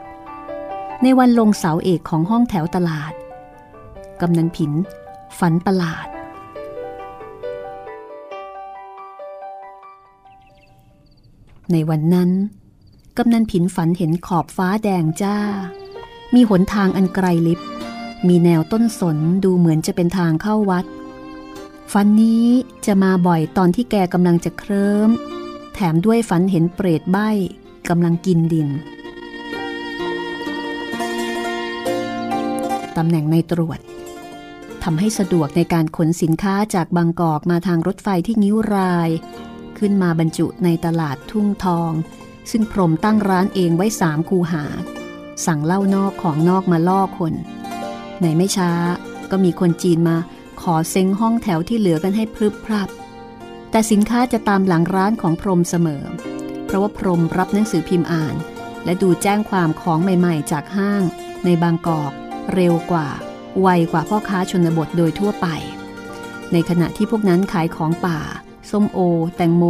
ในวันลงเสาเอกของห้องแถวตลาด กำนันผิน ฝันประหลาด ในวันนั้น กำนันผินฝันเห็นขอบฟ้าแดงจ้า มีหนทางอันไกลลิบ มีแนวต้นสนดูเหมือนจะเป็นทางเข้าวัดฝันนี้จะมาบ่อยตอนที่แกกำลังจะเคลิ้ม แถมด้วยฝันเห็นเปรตใบ้ กำลังกินดินตำแหน่งในตรวจทำให้สะดวกในการขนสินค้าจากบางกอกมาทางรถไฟที่นิ้วราย ขึ้นมาบรรจุในตลาดทุ่งทอง ซึ่งพรมตั้งร้านเองไว้สามคูหา สั่งเล้านอกของนอกมาล่อคน ในไม่ช้าก็มีคนจีนมาขอเซ็งห้องแถวที่เหลือกันให้พรึบพรับ แต่สินค้าจะตามหลังร้านของพรมเสมอ เพราะว่าพรมรับหนังสือพิมพ์อ่าน และดูแจ้งความของใหม่ๆ จากห้าง ในบางกอก เร็วกว่า ไวกว่าพ่อค้าชนบทโดยทั่วไป ในขณะที่พวกนั้นขายของป่า ส้มโอ แตงโม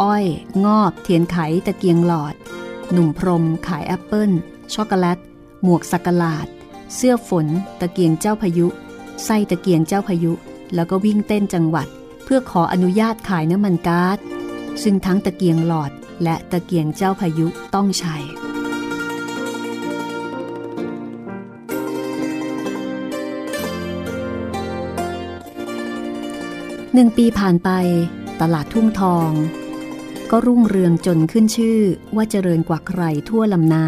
อ้อย งอบ เทียนไขตะเกียงหลอด หนุ่มพรม ขายแอปเปิ้ลช็อกโกแลต หมวกสักหลาด เสื้อฝน ตะเกียงเจ้าพายุไส้ตะเกียงเจ้าพายุ แล้วก็วิ่งเต้นจังหวัด เพื่อขออนุญาตขายน้ำมันก๊าซซึ่งทั้งตะเกียงหลอด และตะเกียงเจ้าพายุต้องใช้หนึ่งปีผ่านไป ตลาดทุ่งทอง ก็รุ่งเรืองจนขึ้นชื่อว่าเจริญกว่าใครทั่วลำน้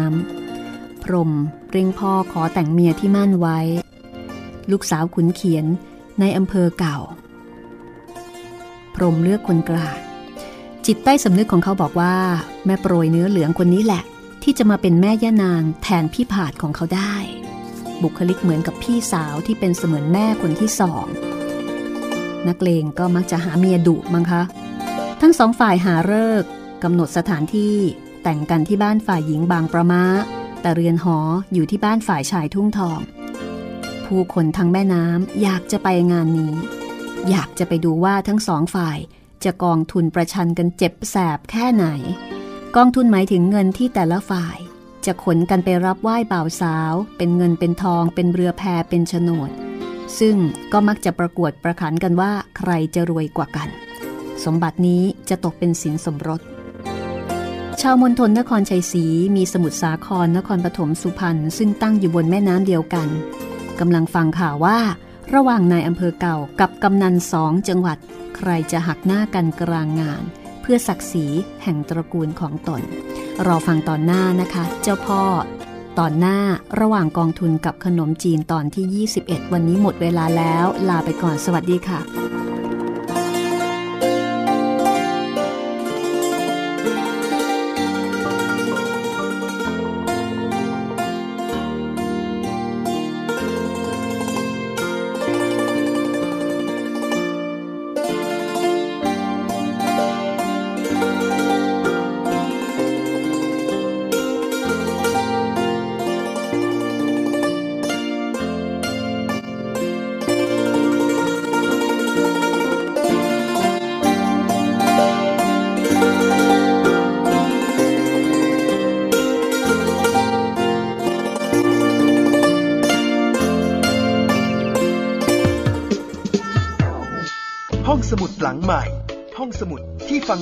ำพรมเร่งพ่อขอแต่งเมียที่มั่นไว้ ลูกสาวขุนเขียนในอำเภอเก่า พรมเลือกคนกลาง จิตใต้สำนึกของเขาบอกว่า แม่โปรยเนื้อเหลืองคนนี้แหละ ที่จะมาเป็นแม่ย่านางแทนพี่ผาดของเขาได้ บุคลิกเหมือนกับพี่สาวที่เป็นเสมือนแม่คนที่สอง นักเลงก็มักจะหาเมียดุมั้งคะ ทั้งสองฝ่ายหาเลิกกำหนดสถานที่แต่งกันที่บ้านฝ่ายหญิงบางประมาแต่เรือนหออยู่ที่บ้านฝ่ายชายทุ่งทอง ผู้คนทั้งแม่น้ำอยากจะไปงานนี้ อยากจะไปดูว่าทั้งสองฝ่าย จะกองทุนประชันกันเจ็บแสบแค่ไหน กองทุนหมายถึงเงินที่แต่ละฝ่าย จะขนกันไปรับไหว้บ่าวสาว เป็นเงินเป็นทอง เป็นเรือแพเป็นโฉนด ซึ่งก็มักจะประกวดประขันกันว่าใครจะรวยกว่ากัน สมบัตินี้จะตกเป็นสินสมรสชาวมณฑลนครชัยศรีมีสมุทรสาครนครปฐมสุพรรณซึ่งตั้งอยู่บนแม่น้ำเดียวกันกำลังฟังข่าวว่า ระหว่างนายอำเภอเก่ากับกำนันสองจังหวัด ใครจะหักหน้ากันกลางงาน เพื่อศักดิ์ศรีแห่งตระกูลของตน รอฟังตอนหน้านะคะ เจ้าพ่อ ตอนหน้าระหว่างกองทุนกับขนมจีนตอนที่ 21 วันนี้หมดเวลาแล้ว ลาไปก่อนสวัสดีค่ะ